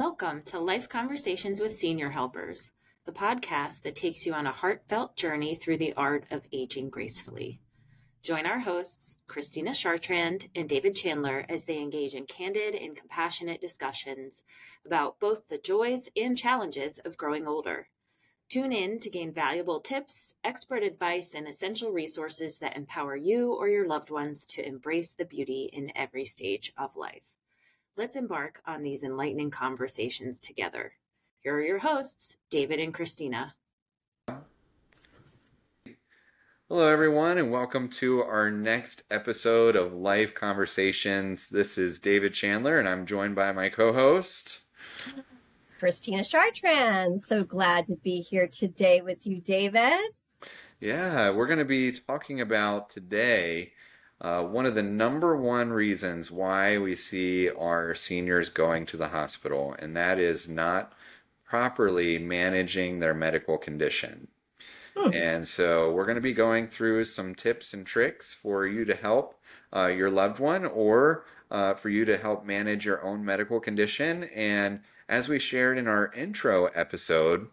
Welcome to Life Conversations with Senior Helpers, the podcast that takes you on a heartfelt journey through the art of aging gracefully. Join our hosts, Christina Chartrand and David Chandler, as they engage in candid and compassionate discussions about both the joys and challenges of growing older. Tune in to gain valuable tips, expert advice, and essential resources that empower you or your loved ones to embrace the beauty in every stage of life. Let's embark on these enlightening conversations together. Here are your hosts, David and Christina. Hello, everyone, and welcome to our next episode of Life Conversations. This is David Chandler, and I'm joined by my co host. Christina Chartrand. So glad to be here today with you, David. Yeah, we're going to be talking about today uh, one of the number one reasons why we see our seniors going to the hospital, and that is not properly managing their medical condition. Hmm. And so we're going to be going through some tips and tricks for you to help uh, your loved one or uh, for you to help manage your own medical condition. And as we shared in our intro episode,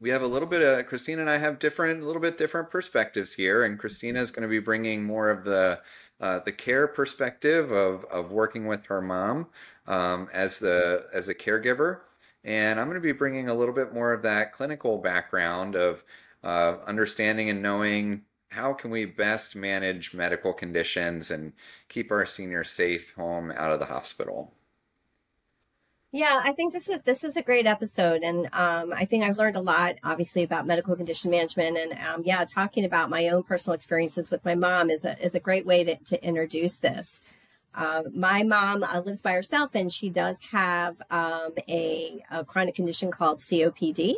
we have a little bit of Christina and I have different, a little bit different perspectives here, and Christina is going to be bringing more of the uh, the care perspective of of working with her mom um, as the as a caregiver, and I'm going to be bringing a little bit more of that clinical background of uh, understanding and knowing how can we best manage medical conditions and keep our seniors safe home out of the hospital. Yeah, I think this is this is a great episode, and um, I think I've learned a lot, obviously, about medical condition management, and um, yeah, talking about my own personal experiences with my mom is a is a great way to, to introduce this. Uh, my mom uh, lives by herself, and she does have um, a, a, chronic condition called COPD,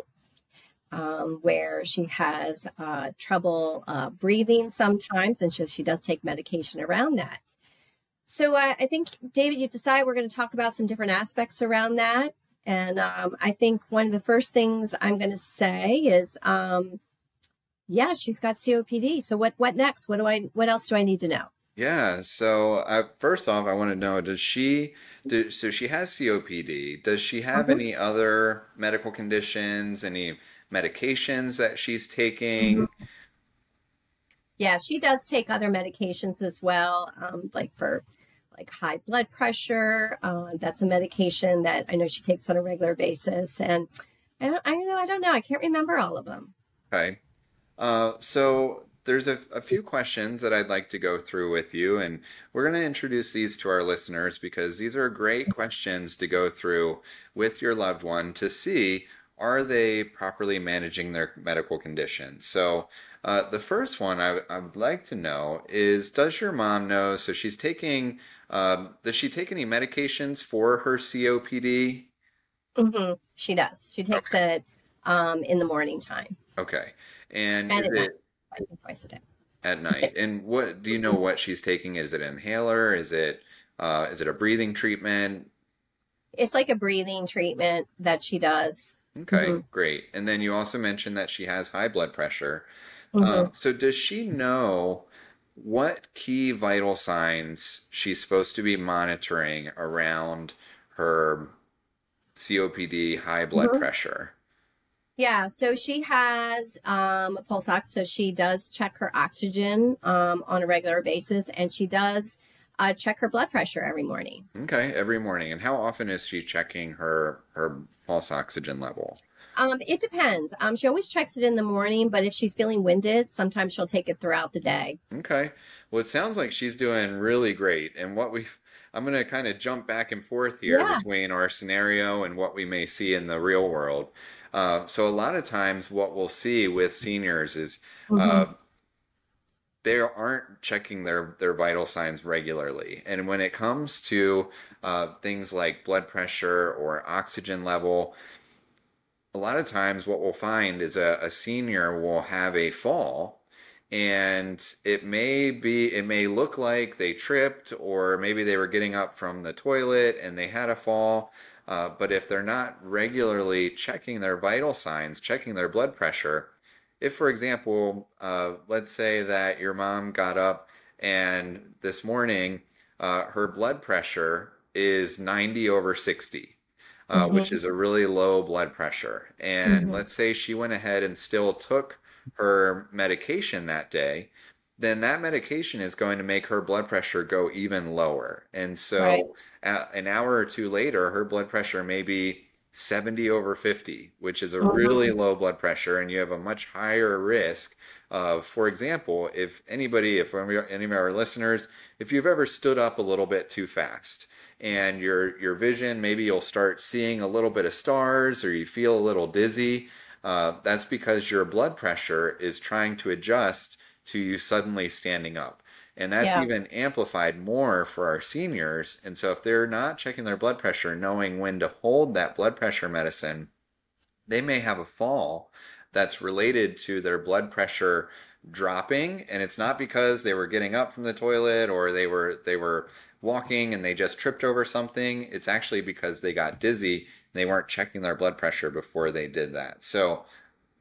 um, where she has uh, trouble uh, breathing sometimes, and she, she does take medication around that. So uh, I think, David, you decide we're going to talk about some different aspects around that. And um, I think one of the first things I'm going to say is, um, yeah, she's got COPD. So what what next? What do I what else do I need to know? Yeah. So uh, first off, I want to know: Does she? Do, so she has COPD. Does she have mm-hmm. any other medical conditions? Any medications that she's taking? Mm-hmm. Yeah, she does take other medications as well, um, like for like high blood pressure. Uh, that's a medication that I know she takes on a regular basis, and I don't, I know, I don't know, I can't remember all of them. Okay, uh, so there's a, a, few questions that I'd like to go through with you, and we're going to introduce these to our listeners because these are great questions to go through with your loved one to see are they properly managing their medical condition. So uh, the first one I, I would like to know is Does your mom know? So she's taking um, does she take any medications for her COPD? Mm-hmm. She does. She takes okay. it um, in the morning time. Okay. And, and is it twice a day at night? And what do you know what she's taking? Is it an inhaler? Is it uh, is it a breathing treatment? It's like a breathing treatment that she does. Okay, mm-hmm. great. And then you also mentioned that she has high blood pressure. Mm-hmm. Um, so does she know what key vital signs she's supposed to be monitoring around her COPD high blood mm-hmm. pressure? Yeah, so she has um, pulse ox, so she does check her oxygen um, on a regular basis, and she does uh, check her blood pressure every morning. Okay, every morning. And how often is she checking her her pulse oxygen level? Um, it depends. Um, she always checks it in the morning, but if she's feeling winded, sometimes she'll take it throughout the day. Okay. Well, it sounds like she's doing really great. And what we, I'm going to kind of jump back and forth here yeah. between our scenario and what we may see in the real world. Uh, so a lot of times, what we'll see with seniors is. Uh, mm-hmm. Uh, they aren't checking their, their vital signs regularly. And when it comes to uh, things like blood pressure or oxygen level, a lot of times what we'll find is a, a senior will have a fall and it may be it may look like they tripped or maybe they were getting up from the toilet and they had a fall uh, but if they're not regularly checking their vital signs checking their blood pressure if for example uh, let's say that your mom got up and this morning uh, her blood pressure is 90 over 60 uh, Mm-hmm. which is a really low blood pressure. And Mhm. let's say she went ahead and still took her medication that day, then that medication is going to make her blood pressure go even lower. And so Right. a- an hour or two later, her blood pressure may be 70 over 50, which is a Mhm. really low blood pressure, and you have a much higher risk of, for example, if anybody, if any of our listeners, if you've ever stood up a little bit too fast and your your vision, maybe you'll start seeing a little bit of stars or you feel a little dizzy, uh, that's because your blood pressure is trying to adjust to you suddenly standing up. And that's Yeah. even amplified more for our seniors. And so if they're not checking their blood pressure, knowing when to hold that blood pressure medicine, they may have a fall that's related to their blood pressure dropping and it's not because they were getting up from the toilet or they were they were walking and they just tripped over something it's actually because they got dizzy and they weren't checking their blood pressure before they did that so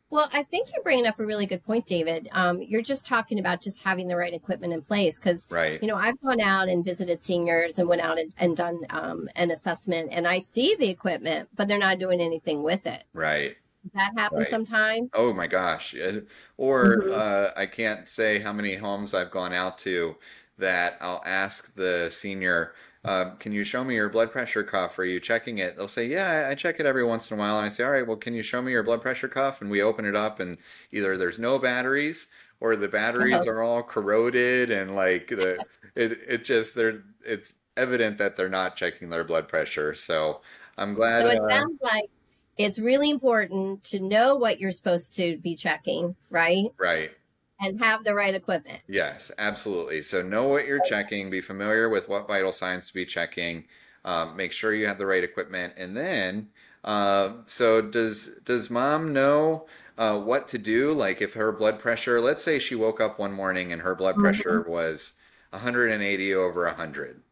Well, I think you're bringing up a really good point, David. Um, you're just talking about just having the right equipment in place because right you know i've gone out and visited seniors and went out and, and done um, an assessment and i see the equipment but they're not doing anything with it right that happens Right. sometime Oh my gosh. Uh, Or Mhm. uh, I can't say how many homes I've gone out to that I'll ask the senior, uh, can you show me your blood pressure cuff? Are you checking it? They'll say, yeah, I check it every once in a while. And I say, all right, well, can you show me your blood pressure cuff? And we open it up and either there's no batteries or the batteries Uh-huh. are all corroded and like the, it, it just, they're, it's evident that they're not checking their blood pressure. So I'm glad. so it uh, sounds like it's really important to know what you're supposed to be checking right right. And have the right equipment Yes, absolutely. So know what you're checking, be familiar with what vital signs to be checking, um, make sure you have the right equipment, and then uh, so does does mom know uh, what to do? Like if her blood pressure, let's say she woke up one morning and her blood Mhm. pressure was 180 over 100.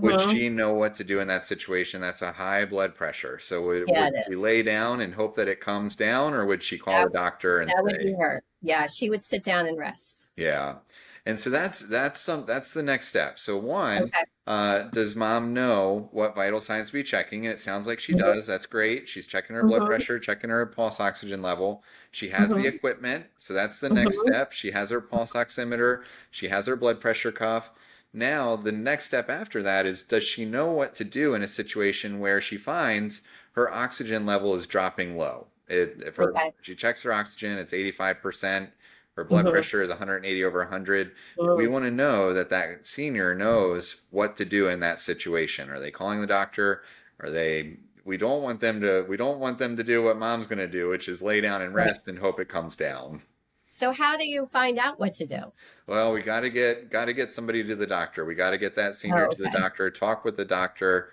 Would Mhm. she know what to do in that situation? That's a high blood pressure. So would, Yeah, would she lay down and hope that it comes down, or would she call That the doctor and that would be her yeah she would sit down and rest yeah. And so that's that's some that's the next step. So one, okay uh, does mom know what vital signs to be checking? And it sounds like she Mhm. does. That's great. She's checking her blood Mhm. pressure, checking her pulse oxygen level. She has the Mhm. equipment. So that's the next Mhm. step. She has her pulse oximeter. She has her blood pressure cuff. Now, the next step after that is does she know what to do in a situation where she finds her oxygen level is dropping low? It, if her, Okay. she checks her oxygen, it's 85%. Her blood Mhm. pressure is 180 over 100 we want to know that that senior knows what to do in that situation. Are they calling the doctor? Are they we don't want them to we don't want them to do what mom's going to do which is lay down and rest and hope it comes down. So how do you find out what to do? Well we got to get got to get somebody to the doctor. We got to get that senior Oh, to the doctor talk with the doctor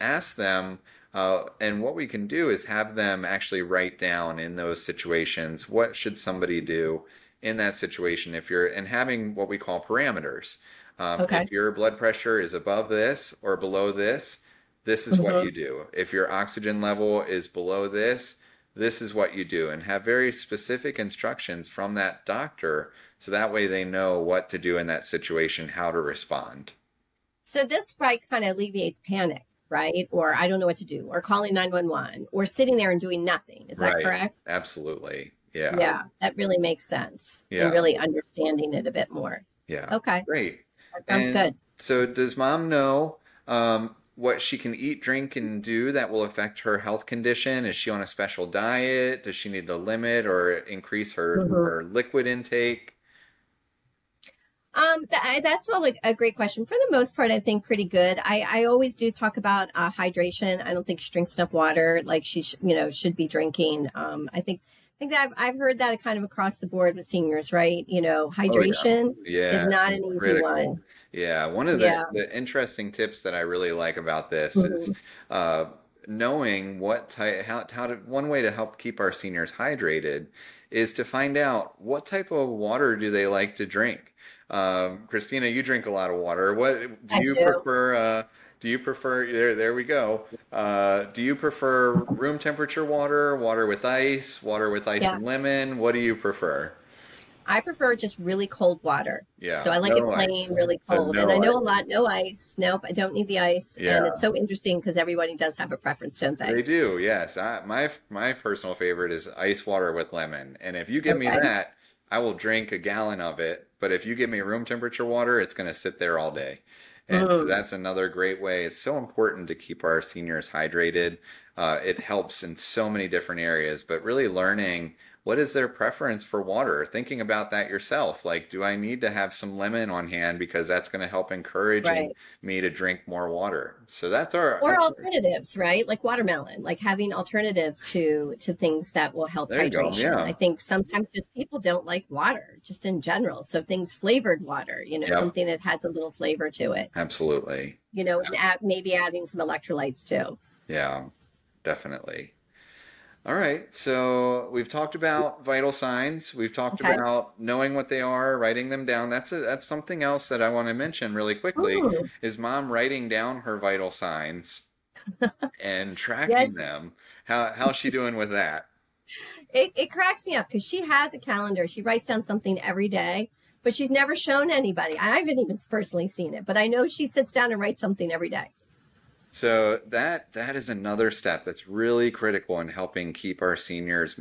ask them uh, and what we can do is have them actually write down in those situations what should somebody do in that situation if you're and having what we call parameters. Um, Okay. if your blood pressure is above this or below this this is what Mhm. you do. If your oxygen level is below this this is what you do. And have very specific instructions from that doctor so that way they know what to do in that situation how to respond. So this right kind of alleviates panic, right? Or I don't know what to do, or calling 911, or sitting there and doing nothing. Is that Right. correct? absolutely yeah Yeah, that really makes sense. Yeah. And really understanding it a bit more. yeah Okay, great that sounds And good. So, does mom know um, what she can eat, drink, and do that will affect her health condition? Is she on a special diet? Does she need to limit or increase her, Mhm. her liquid intake? Um, th- that's all a, a great question. For the most part, I think pretty good. I, I always do talk about uh, hydration. I don't think she drinks enough water like she sh- you know should be drinking. Um, I think I think that I've I've heard that kind of across the board with seniors, right? You know, hydration Yeah, is not an easy one. Yeah, one of the, Yeah. the interesting tips that I really like about this Mm-hmm. is uh, knowing what type, how, how to, one way to help keep our seniors hydrated is to find out what type of water do they like to drink. Um, Christina, you drink a lot of water. What do I you do. prefer? Uh, do you prefer there? There we go. Uh, do you prefer room temperature water, water with ice, water with ice Yeah. and lemon? What do you prefer? I prefer just really cold water. Yeah. So I like no it plain, ice. really So cold. no and I know ice. a lot, no ice. Nope, I don't need the ice. Yeah. And it's so interesting because everybody does have a preference, don't they? They do, yes. I, my my personal favorite is ice water with lemon, and if you give me that, I will drink a gallon of it. But if you give me room temperature water, it's going to sit there all day, and so Mm. that's another great way. It's so important to keep our seniors hydrated. Uh, it helps in so many different areas, but really learning what is their preference for water, thinking about that yourself. Like, do I need to have some lemon on hand because that's going to help encourage Right. me to drink more water? So that's our Or alternatives, right? Like watermelon, like having alternatives to to things that will help hydration. yeah. I think sometimes just people don't like water, just in general. So things flavored water, you know, Yep. something that has a little flavor to it. absolutely. You know, add, maybe adding some electrolytes too. Yeah, definitely. All right, so we've talked about vital signs. We've talked Okay. about knowing what they are, writing them down. That's a, that's something else that I want to mention really quickly. Ooh. Is mom writing down her vital signs and tracking Yes. them? How how's she doing with that? It, it cracks me up because she has a calendar. She writes down something every day, but she's never shown anybody. I haven't even personally seen it, but I know she sits down and writes something every day. So that that is another step that's really critical in helping keep our seniors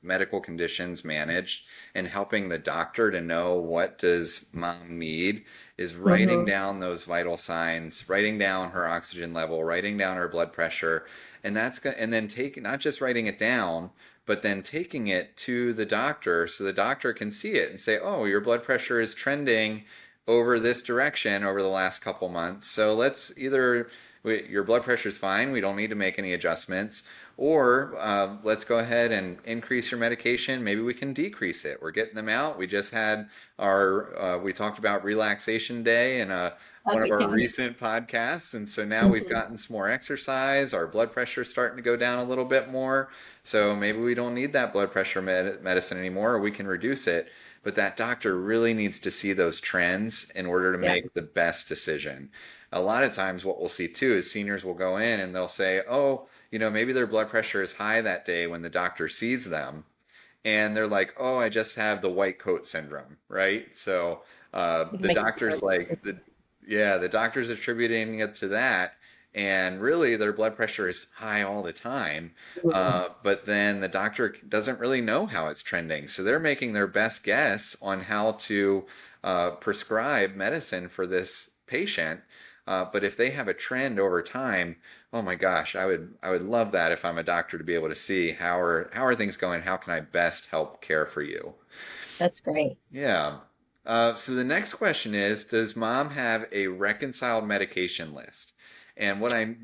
medical conditions managed and helping the doctor to know what does mom need is writing Mhm. down those vital signs, writing down her oxygen level, writing down her blood pressure, and that's going and then taking not just writing it down, but then taking it to the doctor so the doctor can see it and say, "Oh, your blood pressure is trending over this direction over the last couple months. So let's either we, your blood pressure is fine. We don't need to make any adjustments. Or uh, let's go ahead and increase your medication. Maybe we can decrease it. We're getting them out. We just had our, uh, we talked about relaxation day in a, one of our recent podcasts. And so now we've Mhm. gotten some more exercise. Our blood pressure is starting to go down a little bit more. So maybe we don't need that blood pressure med- medicine anymore, or we can reduce it. But that doctor really needs to see those trends in order to Yeah. make the best decision a lot of times what we'll see too is seniors will go in and they'll say, oh, you know, maybe their blood pressure is high that day when the doctor sees them. And they're like, oh, I just have the white coat syndrome, right? So uh, the doctor's like, the, yeah, the doctor's attributing it to that. And really, their blood pressure is high all the time. Uh, but then the doctor doesn't really know how it's trending. So they're making their best guess on how to uh, prescribe medicine for this patient. Uh, but if they have a trend over time, oh my gosh, I would I would love that if I'm a doctor to be able to see how are how are things going? How can I best help care for you? That's great. Yeah. Uh, so the next question is, does mom have a reconciled medication list? And what I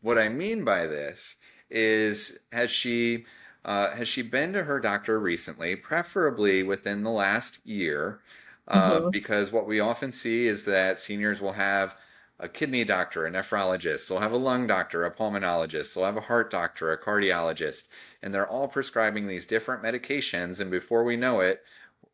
what I mean by this is, has she uh, has she been to her doctor recently, preferably within the last year? Uh, Mhm. Because what we often see is that seniors will have a kidney doctor, a nephrologist, they'll have a lung doctor, a pulmonologist, they'll have a heart doctor, a cardiologist, and they're all prescribing these different medications. And before we know it,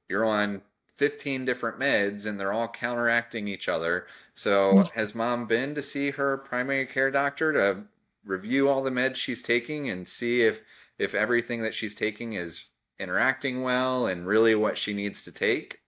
you're on 15 different meds and they're all counteracting each other. So, has mom been to see her primary care doctor to review all the meds she's taking and see if if everything that she's taking is interacting well and really what she needs to take?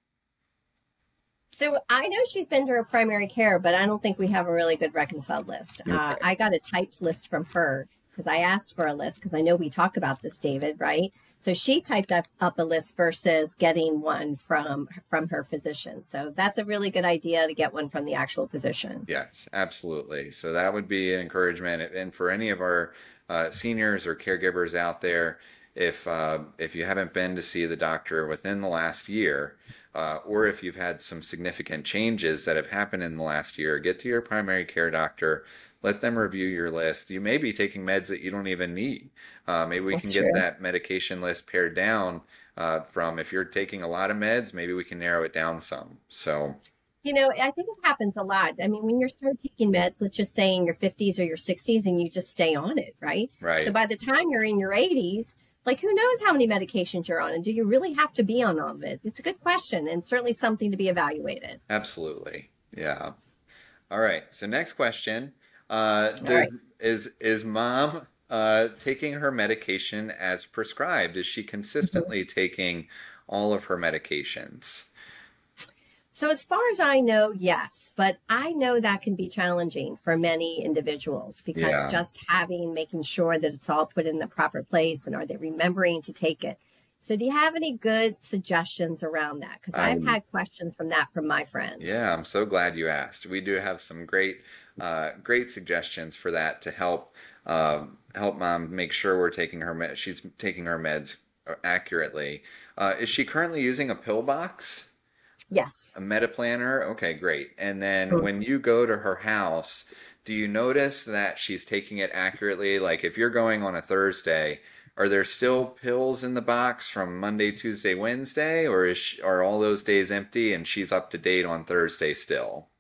So I know she's been to her primary care, but I don't think we have a really good reconciled list. Uh, I got a typed list from her because I asked for a list because I know we talk about this, David, right? So she typed up, up a list versus getting one from from her physician. So that's a really good idea to get one from the actual physician. Yes, absolutely. So that would be an encouragement. And for any of our uh, seniors or caregivers out there, if uh, if you haven't been to see the doctor within the last year, uh, or if you've had some significant changes that have happened in the last year, get to your primary care doctor. Let them review your list. You may be taking meds that you don't even need. Uh, maybe we can get true. that medication list pared down uh, from if you're taking a lot of meds, maybe we can narrow it down some. So, You know, I think it happens a lot. I mean, when you start taking meds, let's just say in your 50s or your 60s, and you just stay on it, right? right. So by the time you're in your 80s, like who knows how many medications you're on, and do you really have to be on all of it? It's a good question, and certainly something to be evaluated. Absolutely. Yeah. All right. So next question. Uh, does, right. is is mom uh, taking her medication as prescribed? Is she consistently taking all of her medications? So, as far as I know, yes, but I know that can be challenging for many individuals because Yeah. just having, making sure that it's all put in the proper place and are they remembering to take it? So, do you have any good suggestions around that? Because I've had questions from that from my friends. Yeah, I'm so glad you asked. We do have some great, uh, great suggestions for that to help um, help mom make sure we're taking her med- she's taking her meds uh, accurately. Uh, is she currently using a pill box? Yes. A med planner? Okay, great. And then Mhm. when you go to her house, do you notice that she's taking it accurately? Like if you're going on a Thursday, are there still pills in the box from Monday, Tuesday, Wednesday, or is she, are all those days empty and she's up to date on Thursday still?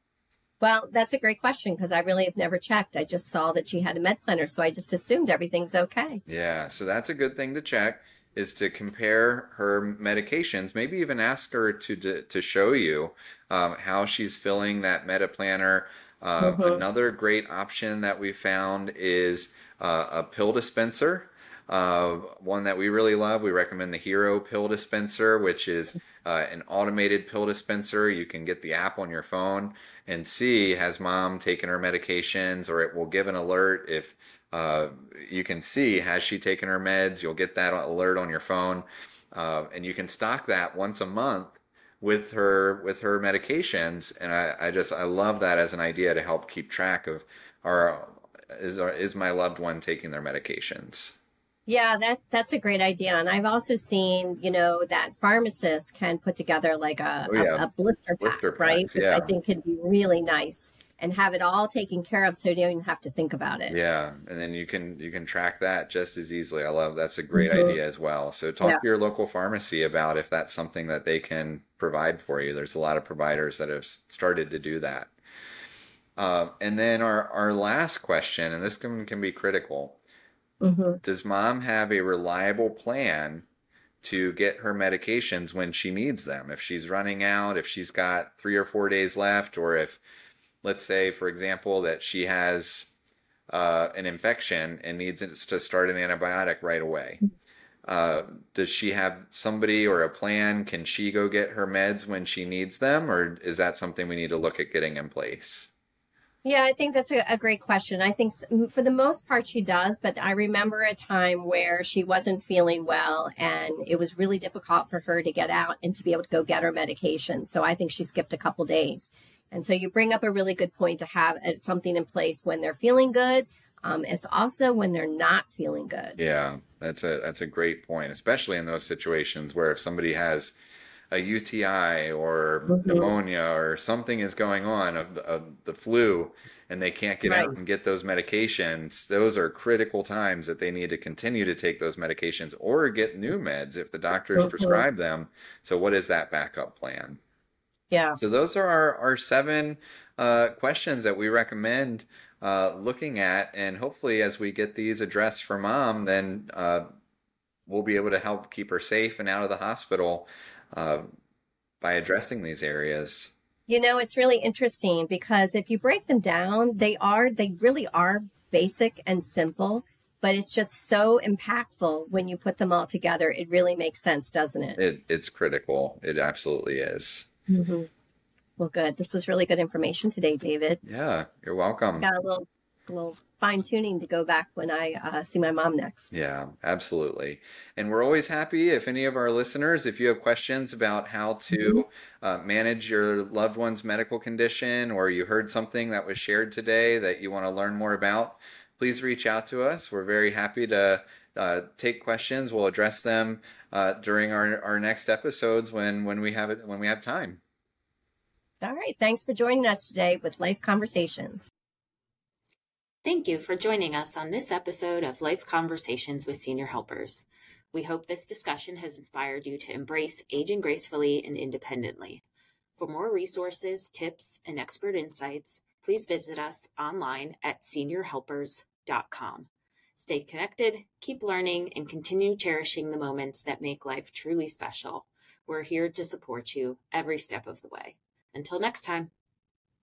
Well, that's a great question because I really have never checked. I just saw that she had a med planner, so I just assumed everything's okay. Yeah, so that's a good thing to check is to compare her medications. Maybe even ask her to to, to show you um, how she's filling that med planner. Uh, Mhm. Another great option that we found is uh, a pill dispenser. Uh, one that we really love. We recommend the Hero pill dispenser, which is uh, an automated pill dispenser. You can get the app on your phone and see has mom taken her medications, or it will give an alert if uh, you can see has she taken her meds. You'll get that alert on your phone, uh, and you can stock that once a month with her with her medications. And I, I just I love that as an idea to help keep track of our is our, is my loved one taking their medications. Yeah, that that's a great idea. And I've also seen, you know, that pharmacists can put together like a, Oh, yeah. a, a blister pack, Blister right? Which yeah. I think could be really nice and have it all taken care of so you don't even have to think about it. Yeah, and then you can you can track that just as easily. I love that's a great Mhm. idea as well. So talk Yeah. to your local pharmacy about if that's something that they can provide for you. There's a lot of providers that have started to do that. Uh, and then our our last question, and this can can be critical. hmm Does mom have a reliable plan to get her medications when she needs them? If she's running out, if she's got three or four days left, or if, let's say, for example, that she has uh, an infection and needs to start an antibiotic right away. Uh, does she have somebody or a plan? Can she go get her meds when she needs them, or is that something we need to look at getting in place? Yeah, I think that's a, a great question. I think for the most part she does, but I remember a time where she wasn't feeling well and it was really difficult for her to get out and to be able to go get her medication. So I think she skipped a couple days. And so you bring up a really good point to have something in place when they're feeling good. Um, it's also when they're not feeling good. Yeah, that's a that's a great point, especially in those situations where if somebody has a UTI or Mhm. pneumonia or something is going on of, the- of the flu and they can't get out and get those medications, those are critical times that they need to continue to take those medications or get new meds if the doctors Mhm. prescribe them. So what is that backup plan? Yeah. So those are our, our seven uh, questions that we recommend uh, looking at, and hopefully, as we get these addressed for mom, then uh, we'll be able to help keep her safe and out of the hospital uh, by addressing these areas. You know, it's really interesting because if you break them down, they are, they really are basic and simple, but it's just so impactful when you put them all together. It really makes sense, doesn't it? It, it's critical. It absolutely is. Hmm Well, good. This was really good information today, David. Yeah, you're welcome. Got a little, little fine tuning to go back when I uh, see my mom next. Yeah, absolutely. And we're always happy if any of our listeners, if you have questions about how to uh, manage your loved one's medical condition or you heard something that was shared today that you want to learn more about, please reach out to us. We're very happy to uh, take questions. We'll address them uh, during our, our next episodes when, when we have it when we have time. All right. Thanks for joining us today with Life Conversations. Thank you for joining us on this episode of Life Conversations with Senior Helpers. We hope this discussion has inspired you to embrace aging gracefully and independently. For more resources, tips, and expert insights, please visit us online at seniorhelpers.com. Stay connected, keep learning, and continue cherishing the moments that make life truly special. We're here to support you every step of the way. Until next time.